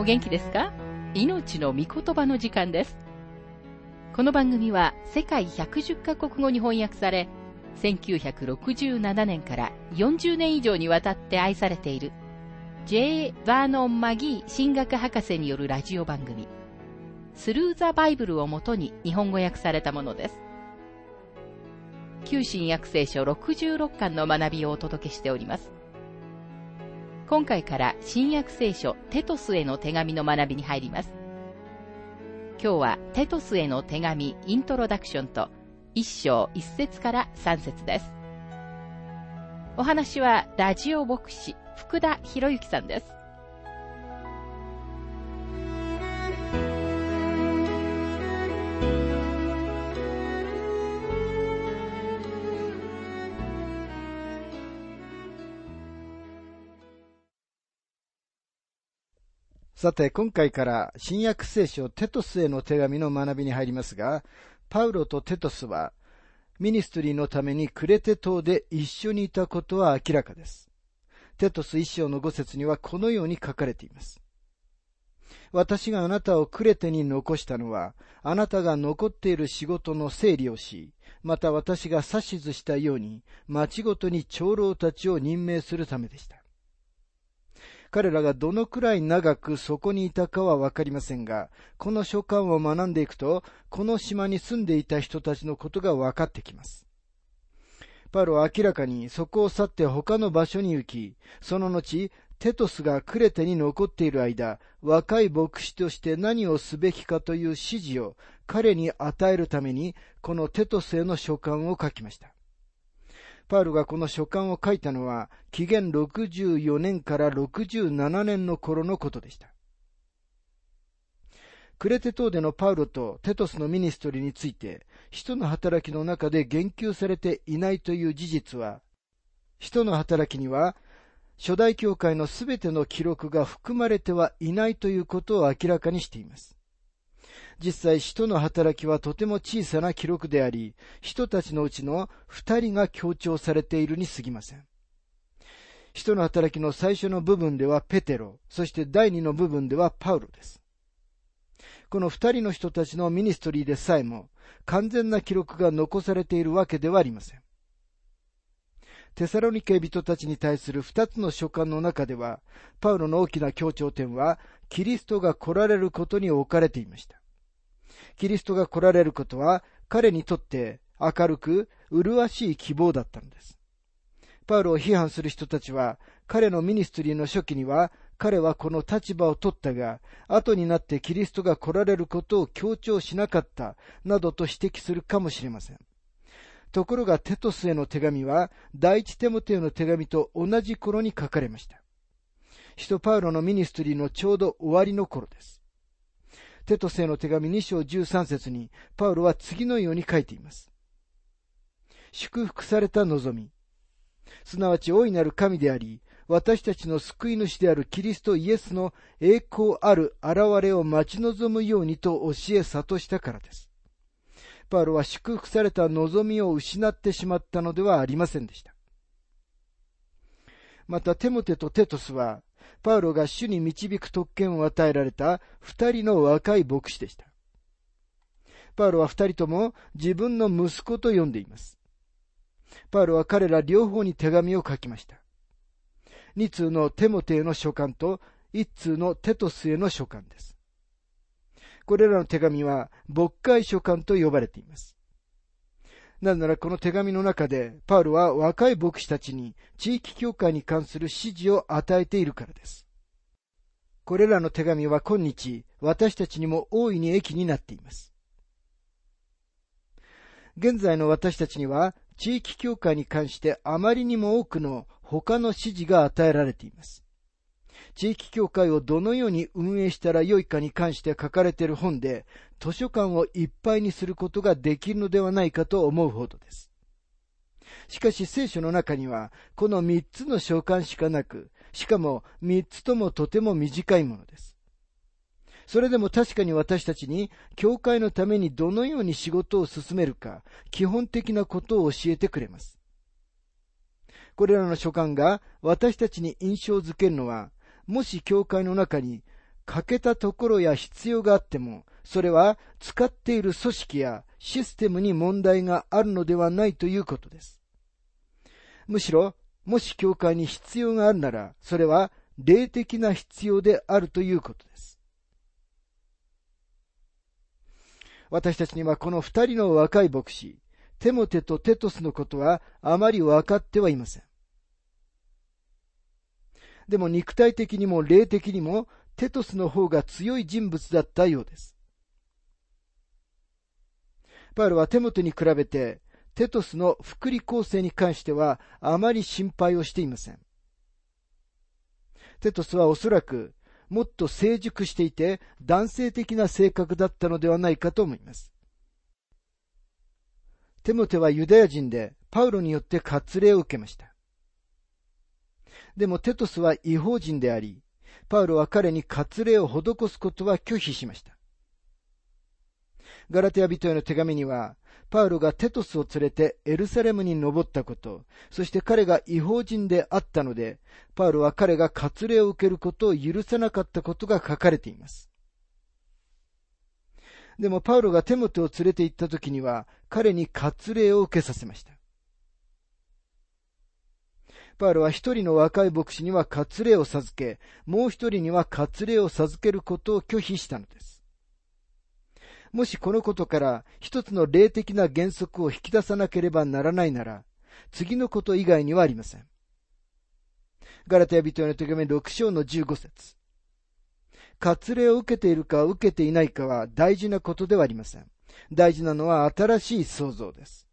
お元気ですか？命の御言葉の時間です。この番組は世界110カ国語に翻訳され、1967年から40年以上にわたって愛されている J. バーノン・マギー神学博士によるラジオ番組、スルー・ザ・バイブルをもとに日本語訳されたものです。旧新約聖書66巻の学びをお届けしております。今回から新約聖書テトスへの手紙の学びに入ります。今日はテトスへの手紙イントロダクションと一章一節から三節です。お話はラジオ牧師福田博之さんです。さて、今回から新約聖書テトスへの手紙の学びに入りますが、パウロとテトスはミニストリーのためにクレテ島で一緒にいたことは明らかです。テトス一章の五節にはこのように書かれています。私があなたをクレテに残したのは、あなたが残っている仕事の整理をし、また私が指図したように、町ごとに長老たちを任命するためでした。彼らがどのくらい長くそこにいたかはわかりませんが、この書簡を学んでいくと、この島に住んでいた人たちのことが分かってきます。パウロは明らかにそこを去って他の場所に行き、その後、テトスがクレテに残っている間、若い牧師として何をすべきかという指示を彼に与えるために、このテトスへの書簡を書きました。パウルがこの書簡を書いたのは、紀元64年から67年の頃のことでした。クレテ島でのパウロとテトスのミニストリーについて、使徒の働きの中で言及されていないという事実は、使徒の働きには、初代教会のすべての記録が含まれてはいないということを明らかにしています。実際、使徒の働きはとても小さな記録であり、人たちのうちの二人が強調されているに過ぎません。使徒の働きの最初の部分ではペテロ、そして第二の部分ではパウロです。この二人の人たちのミニストリーでさえも完全な記録が残されているわけではありません。テサロニケ人たちに対する二つの書簡の中では、パウロの大きな強調点は、キリストが来られることに置かれていました。キリストが来られることは彼にとって明るく麗しい希望だったのです。パウロを批判する人たちは彼のミニストリーの初期には彼はこの立場を取ったが、後になってキリストが来られることを強調しなかった、などと指摘するかもしれません。ところがテトスへの手紙は、第一テモテへの手紙と同じ頃に書かれました。使徒パウロのミニストリーのちょうど終わりの頃です。テトスへの手紙2章13節に、パウロは次のように書いています。祝福された望み。すなわち大いなる神であり、私たちの救い主であるキリストイエスの栄光ある現れを待ち望むようにと教え諭したからです。パウロは祝福された望みを失ってしまったのではありませんでした。また、テモテとテトスは、パウロが主に導く特権を与えられた二人の若い牧師でした。パウロは二人とも自分の息子と呼んでいます。パウロは彼ら両方に手紙を書きました。二通のテモテへの書簡と一通のテトスへの書簡です。これらの手紙は牧会書簡と呼ばれています。なぜならこの手紙の中で、パウルは若い牧師たちに地域教会に関する指示を与えているからです。これらの手紙は今日、私たちにも大いに益になっています。現在の私たちには、地域教会に関してあまりにも多くの他の指示が与えられています。地域協会をどのように運営したらよいかに関して書かれている本で、図書館をいっぱいにすることができるのではないかと思うほどです。しかし聖書の中には、この三つの召喚しかなく、しかも三つともとても短いものです。それでも確かに私たちに、教会のためにどのように仕事を進めるか、基本的なことを教えてくれます。これらの書簡が私たちに印象づけるのは、もし教会の中に欠けたところや必要があっても、それは使っている組織やシステムに問題があるのではないということです。むしろ、もし教会に必要があるなら、それは霊的な必要であるということです。私たちにはこの二人の若い牧師、テモテとテトスのことはあまり分かってはいません。でも肉体的にも霊的にもテトスの方が強い人物だったようです。パウロはテモテに比べて、テトスの福利構成に関してはあまり心配をしていません。テトスはおそらくもっと成熟していて男性的な性格だったのではないかと思います。テモテはユダヤ人でパウロによって割礼を受けました。でもテトスは違法人であり、パウロは彼に割礼を施すことは拒否しました。ガラテヤ人への手紙には、パウロがテトスを連れてエルサレムに登ったこと、そして彼が違法人であったので、パウロは彼が割礼を受けることを許さなかったことが書かれています。でもパウロがテモテを連れて行った時には、彼に割礼を受けさせました。パウロは一人の若い牧師には割礼を授け、もう一人には割礼を授けることを拒否したのです。もしこのことから一つの霊的な原則を引き出さなければならないなら、次のこと以外にはありません。ガラテヤ人への手紙6章の15節割礼を受けているか受けていないかは大事なことではありません。大事なのは新しい創造です。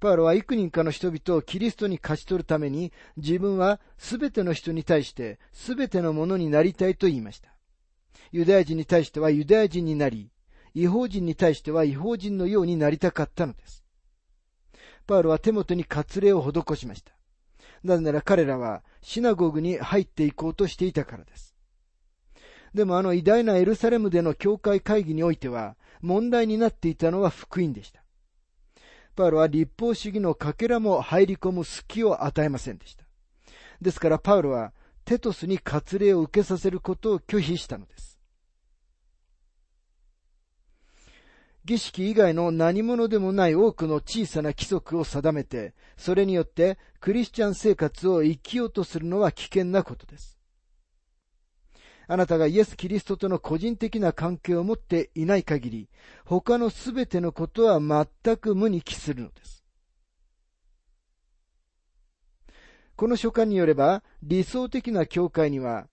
パウロは幾人かの人々をキリストに勝ち取るために、自分はすべての人に対してすべてのものになりたいと言いました。ユダヤ人に対してはユダヤ人になり、違法人に対しては違法人のようになりたかったのです。パウロは手元に割礼を施しました。なぜなら彼らはシナゴグに入っていこうとしていたからです。でもあの偉大なエルサレムでの教会会議においては問題になっていたのは福音でした。パウロは立法主義のかけらも入り込む隙を与えませんでした。ですからパウロはテトスに割礼を受けさせることを拒否したのです。儀式以外の何者でもない多くの小さな規則を定めて、それによってクリスチャン生活を生きようとするのは危険なことです。あなたがイエス・キリストとの個人的な関係を持っていない限り、他のすべてのことは全く無に帰するのです。この書簡によれば、理想的な教会には、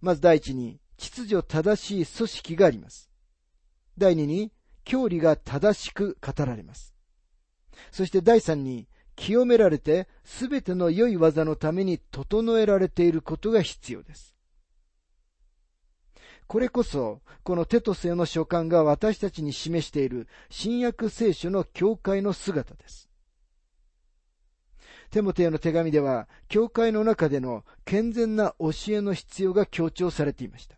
まず第一に、秩序正しい組織があります。第二に、教理が正しく語られます。そして第三に、清められて、すべての良い技のために整えられていることが必要です。これこそ、このテトスへの書簡が私たちに示している新約聖書の教会の姿です。テモテへの手紙では、教会の中での健全な教えの必要が強調されていました。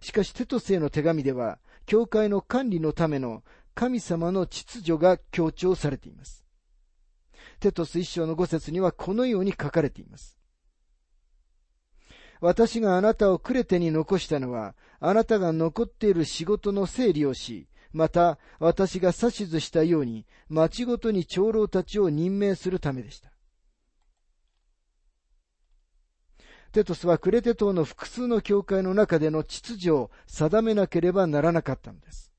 しかし、テトスへの手紙では、教会の管理のための神様の秩序が強調されています。テトス一章の五節にはこのように書かれています。私があなたをクレテに残したのは、あなたが残っている仕事の整理をし、また私が指図したように、町ごとに長老たちを任命するためでした。テトスはクレテ島の複数の教会の中での秩序を定めなければならなかったのです。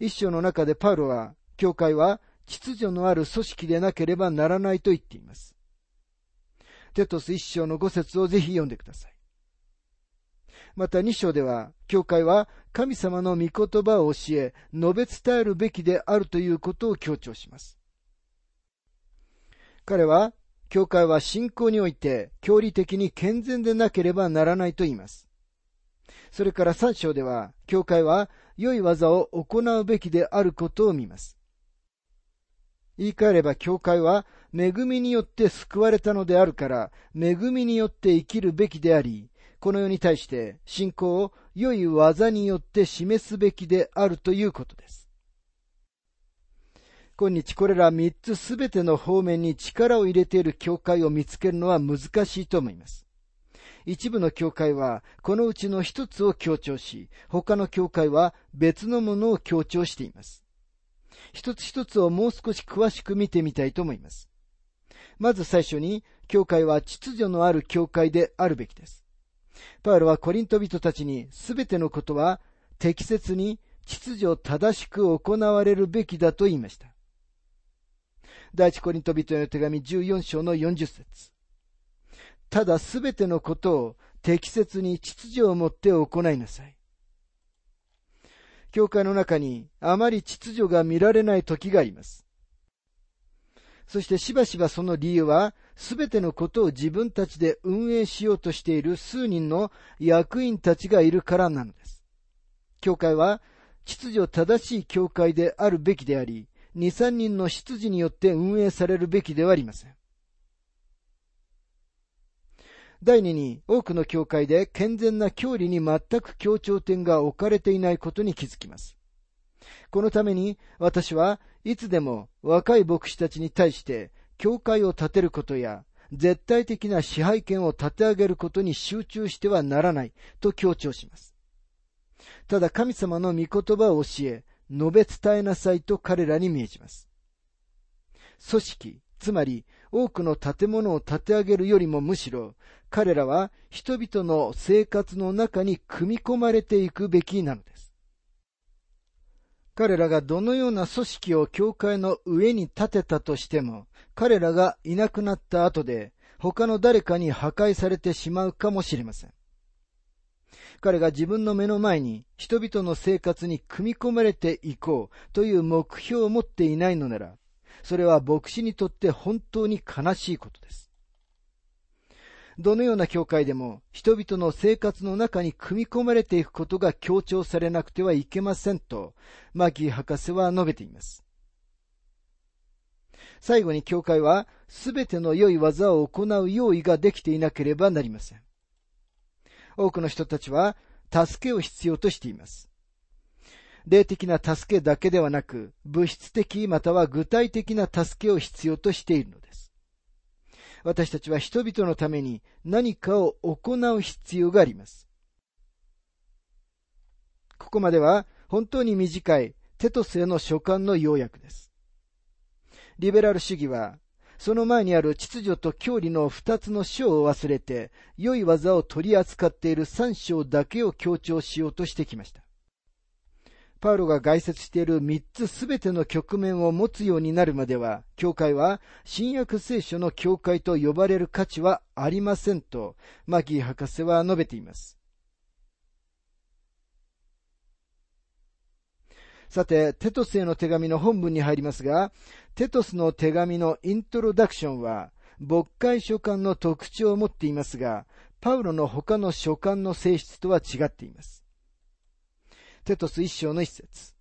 一章の中でパウロは、教会は秩序のある組織でなければならないと言っています。テトス一章の五節をぜひ読んでください。また二章では、教会は神様の御言葉を教え、述べ伝えるべきであるということを強調します。彼は、教会は信仰において、教理的に健全でなければならないと言います。それから三章では、教会は良い技を行うべきであることを見ます。言い換えれば、教会は恵みによって救われたのであるから、恵みによって生きるべきであり、この世に対して信仰を良い技によって示すべきであるということです。今日これら三つすべての方面に力を入れている教会を見つけるのは難しいと思います。一部の教会はこのうちの一つを強調し、他の教会は別のものを強調しています。一つ一つをもう少し詳しく見てみたいと思います。まず最初に、教会は秩序のある教会であるべきです。パウロはコリント人たちにすべてのことは適切に秩序正しく行われるべきだと言いました。第一コリント人への手紙14章の40節ただすべてのことを適切に秩序をもって行いなさい。教会の中にあまり秩序が見られない時があります。そしてしばしばその理由は、すべてのことを自分たちで運営しようとしている数人の役員たちがいるからなのです。教会は秩序正しい教会であるべきであり、二三人の執事によって運営されるべきではありません。第二に、多くの教会で健全な教理に全く協調点が置かれていないことに気づきます。このために、私はいつでも若い牧師たちに対して、教会を建てることや、絶対的な支配権を立て上げることに集中してはならないと強調します。ただ神様の御言葉を教え、述べ伝えなさいと彼らに命じます。組織、つまり多くの建物を建て上げるよりもむしろ彼らは人々の生活の中に組み込まれていくべきなのです。彼らがどのような組織を教会の上に建てたとしても、彼らがいなくなった後で他の誰かに破壊されてしまうかもしれません。彼が自分の目の前に人々の生活に組み込まれていこうという目標を持っていないのなら、それは牧師にとって本当に悲しいことです。どのような教会でも人々の生活の中に組み込まれていくことが強調されなくてはいけませんと、マギー博士は述べています。最後に教会は、すべての良い技を行う用意ができていなければなりません。多くの人たちは助けを必要としています。霊的な助けだけではなく、物質的または具体的な助けを必要としているのです。私たちは人々のために何かを行う必要があります。ここまでは本当に短いテトスへの書簡の要約です。リベラル主義はその前にある秩序と教理の二つの章を忘れて、良い技を取り扱っている三章だけを強調しようとしてきました。パウロが概説している三つすべての局面を持つようになるまでは、教会は新約聖書の教会と呼ばれる価値はありませんと、マギー博士は述べています。さて、テトスへの手紙の本文に入りますが、テトスの手紙のイントロダクションは、牧会書簡の特徴を持っていますが、パウロの他の書簡の性質とは違っています。テトス一章の一節。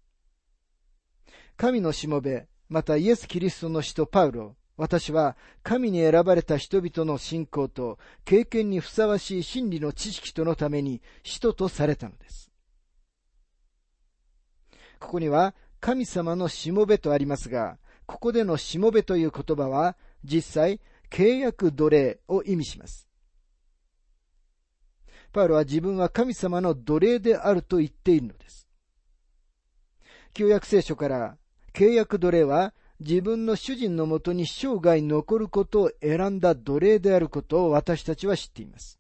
神のしもべ、またイエス・キリストの使徒パウロ、私は神に選ばれた人々の信仰と経験にふさわしい真理の知識とのために使徒とされたのです。ここには神様のしもべとありますが、ここでのしもべという言葉は、実際、契約奴隷を意味します。パウロは自分は神様の奴隷であると言っているのです。旧約聖書から、契約奴隷は自分の主人のもとに生涯残ることを選んだ奴隷であることを私たちは知っています。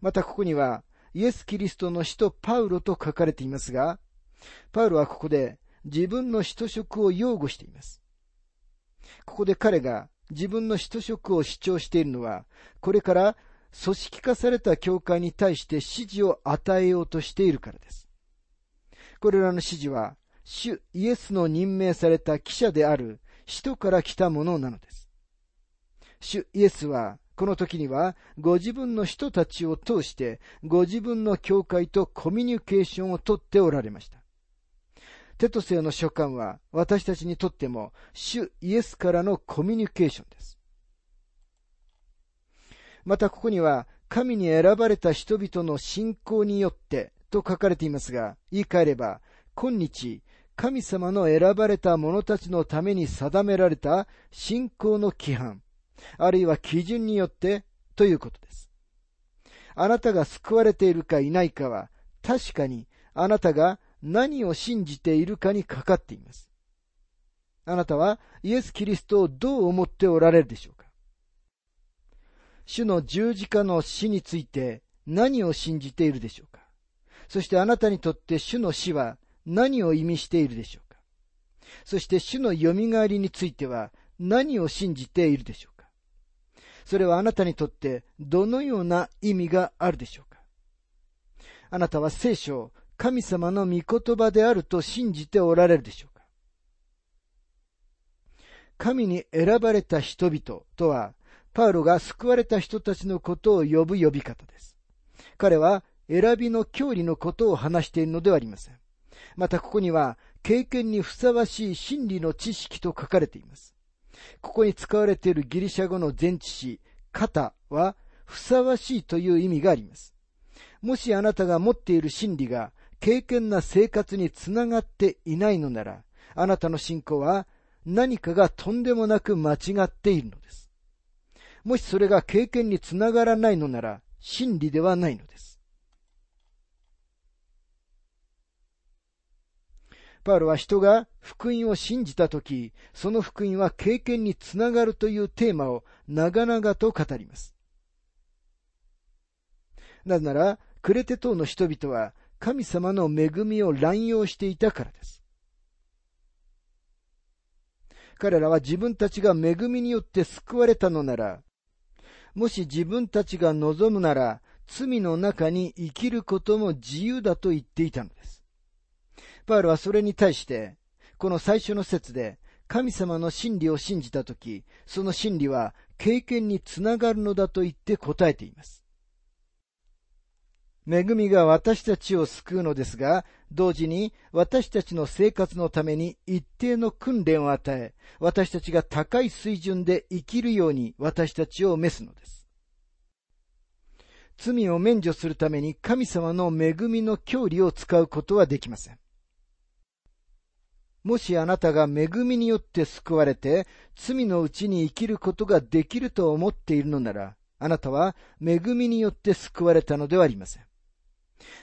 またここには、イエス・キリストの使徒パウロと書かれていますが、パウロはここで自分の使徒職を擁護しています。ここで彼が自分の使徒職を主張しているのは、これから組織化された教会に対して指示を与えようとしているからです。これらの指示は、主イエスの任命された記者である使徒から来たものなのです。主イエスは、この時には、ご自分の人たちを通して、ご自分の教会とコミュニケーションをとっておられました。テトスへの書簡は私たちにとっても主イエスからのコミュニケーションです。またここには神に選ばれた人々の信仰によってと書かれていますが、言い換えれば、今日、神様の選ばれた者たちのために定められた信仰の規範、あるいは基準によってということです。あなたが救われているかいないかは、確かにあなたが何を信じているかにかかっています。あなたはイエス・キリストをどう思っておられるでしょうか主の十字架の死について何を信じているでしょうか？そしてあなたにとって主の死は何を意味しているでしょうか？そして主の蘇りについては何を信じているでしょうか？それはあなたにとってどのような意味があるでしょうか？あなたは聖書神様の御言葉であると信じておられるでしょうか？神に選ばれた人々とは、パウロが救われた人たちのことを呼ぶ呼び方です。彼は選びの教理のことを話しているのではありません。またここには、経験にふさわしい真理の知識と書かれています。ここに使われているギリシャ語の前置詞、型は、ふさわしいという意味があります。もしあなたが持っている真理が、敬虔な生活につながっていないのなら、あなたの信仰は何かがとんでもなく間違っているのです。もしそれが経験につながらないのなら、真理ではないのです。パウロは人が福音を信じたとき、その福音は経験につながるというテーマを長々と語ります。なぜなら、クレテ島の人々は神様の恵みを乱用していたからです。彼らは自分たちが恵みによって救われたのなら、もし自分たちが望むなら、罪の中に生きることも自由だと言っていたのです。パールはそれに対して、この最初の説で、神様の真理を信じたとき、その真理は経験につながるのだと言って答えています。恵みが私たちを救うのですが、同時に私たちの生活のために一定の訓練を与え、私たちが高い水準で生きるように私たちを召すのです。罪を免除するために神様の恵みの教理を使うことはできません。もしあなたが恵みによって救われて、罪のうちに生きることができると思っているのなら、あなたは恵みによって救われたのではありません。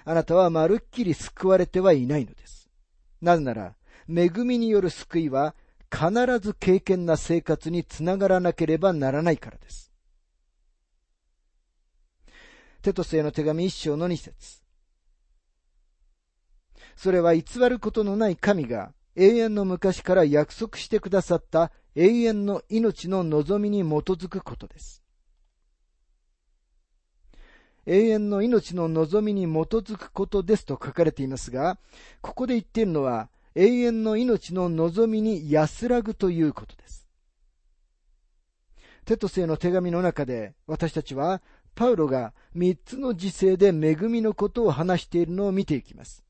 あなたはまるっきり救われてはいないのです。なぜなら、恵みによる救いは必ず敬虔な生活につながらなければならないからです。テトスへの手紙一章の二節それは偽ることのない神が永遠の昔から約束してくださった永遠の命の望みに基づくことです。永遠の命の望みに基づくことですと書かれていますが、ここで言っているのは、永遠の命の望みに安らぐということです。テトスへの手紙の中で、私たちは、パウロが三つの時世で恵みのことを話しているのを見ていきます。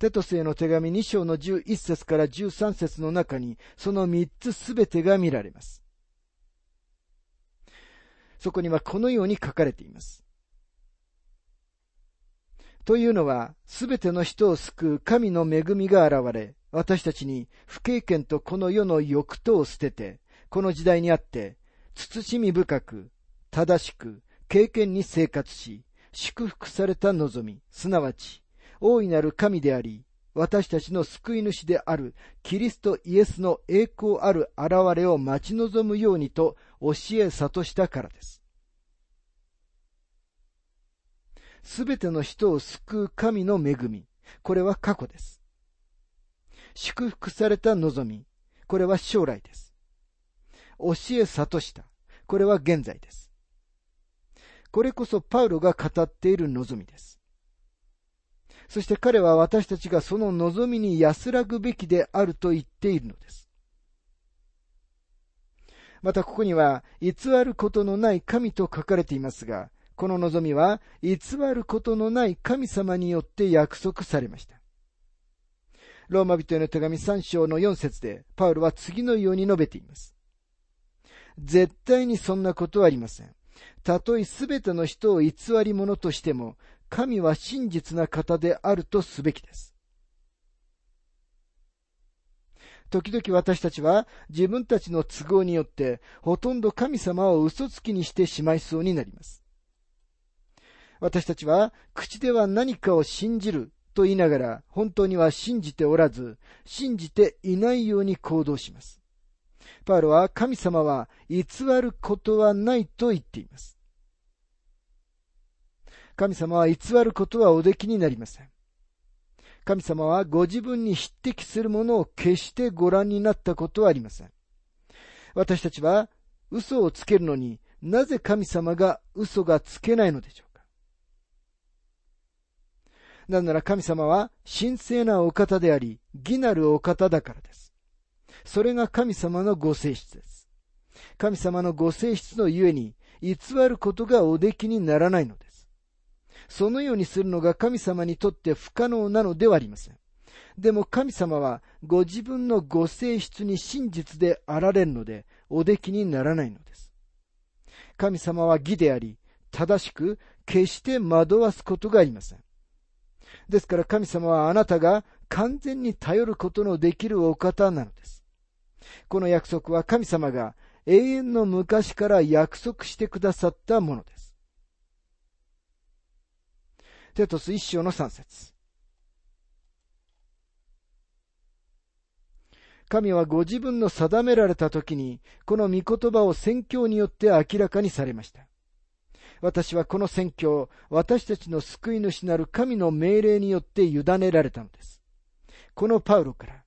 テトスへの手紙2章の11節から13節の中に、その三つすべてが見られます。そこにはこのように書かれています。というのは、すべての人を救う神の恵みが現れ、私たちに不経験とこの世の欲とを捨てて、この時代にあって、慎み深く、正しく、経験に生活し、祝福された望み、すなわち、大いなる神であり、私たちの救い主であるキリストイエスの栄光ある現れを待ち望むようにと教え諭したからです。すべての人を救う神の恵み。これは過去です。祝福された望み。これは将来です。教え諭した。これは現在です。これこそパウロが語っている望みです。そして彼は私たちがその望みに安らぐべきであると言っているのです。またここには、偽ることのない神と書かれていますが、この望みは、偽ることのない神様によって約束されました。ローマ人への手紙3章の4節で、パウロは次のように述べています。絶対にそんなことはありません。たとえすべての人を偽り者としても、神は真実な方であるとすべきです。時々私たちは自分たちの都合によってほとんど神様を嘘つきにしてしまいそうになります。私たちは口では何かを信じると言いながら本当には信じておらず、信じていないように行動します。パウロは神様は偽ることはないと言っています。神様は偽ることはおできになりません。神様はご自分に匹敵するものを決してご覧になったことはありません。私たちは嘘をつけるのになぜ神様が嘘がつけないのでしょうかなぜなら神様は神聖なお方であり、義なるお方だからです。それが神様のご性質です。神様のご性質のゆえに偽ることがおできにならないのです。そのようにするのが神様にとって不可能なのではありません。でも神様はご自分のご性質に真実であられるので、おできにならないのです。神様は義であり、正しく決して惑わすことがありません。ですから神様はあなたが完全に頼ることのできるお方なのです。この約束は神様が永遠の昔から約束してくださったものです。テトス一章の三節神はご自分の定められた時に、この御言葉を宣教によって明らかにされました。私はこの宣教、私たちの救い主なる神の命令によって委ねられたのです。このパウロから、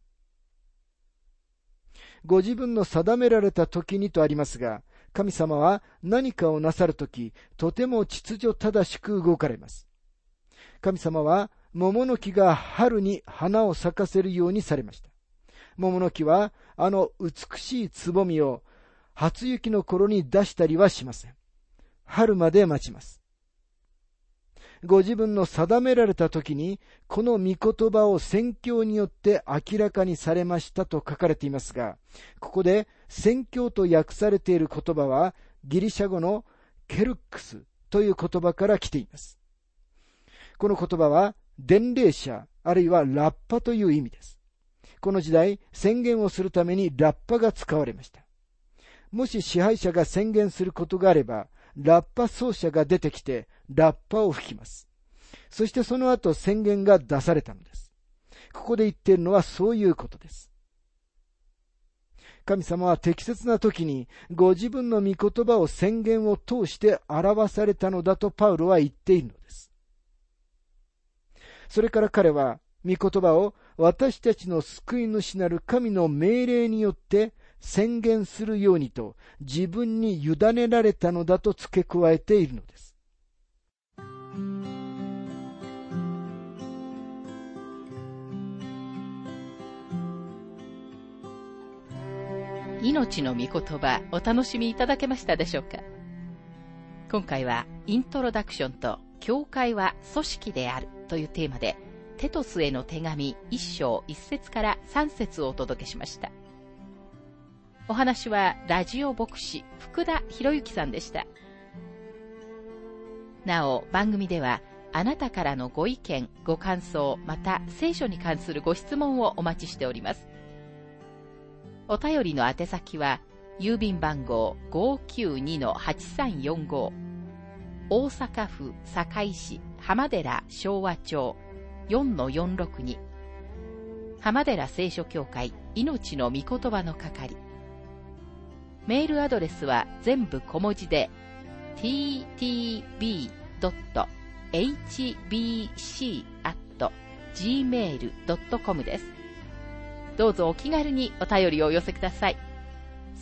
ご自分の定められた時にとありますが、神様は何かをなさるとき、とても秩序正しく動かれます。神様は桃の木が春に花を咲かせるようにされました。桃の木はあの美しいつぼみを初雪の頃に出したりはしません。春まで待ちます。ご自分の定められた時に、この御言葉を宣教によって明らかにされましたと書かれていますが、ここで宣教と訳されている言葉は、ギリシャ語のケルックスという言葉から来ています。この言葉は、伝令者、あるいはラッパという意味です。この時代、宣言をするためにラッパが使われました。もし支配者が宣言することがあれば、ラッパ奏者が出てきて、ラッパを吹きます。そしてその後宣言が出されたのです。ここで言っているのはそういうことです。神様は適切な時にご自分の御言葉を宣言を通して表されたのだとパウロは言っているのです。それから彼は、御言葉を私たちの救い主なる神の命令によって宣言するようにと自分に委ねられたのだと付け加えているのです。命の御言葉お楽しみいただけましたでしょうか？今回はイントロダクションと教会は組織であるというテーマで、テトスへの手紙一章一節から三節をお届けしました。お話はラジオ牧師福田博之さんでした。なお、番組ではあなたからのご意見、ご感想、また聖書に関するご質問をお待ちしております。お便りの宛先は、郵便番号592-8345大阪府堺市浜寺昭和町4-462浜寺聖書協会命の御言葉の係メールアドレスは全部小文字で ttb.hbc.gmail.com です。どうぞお気軽にお便りをお寄せください。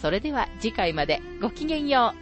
それでは次回までごきげんよう。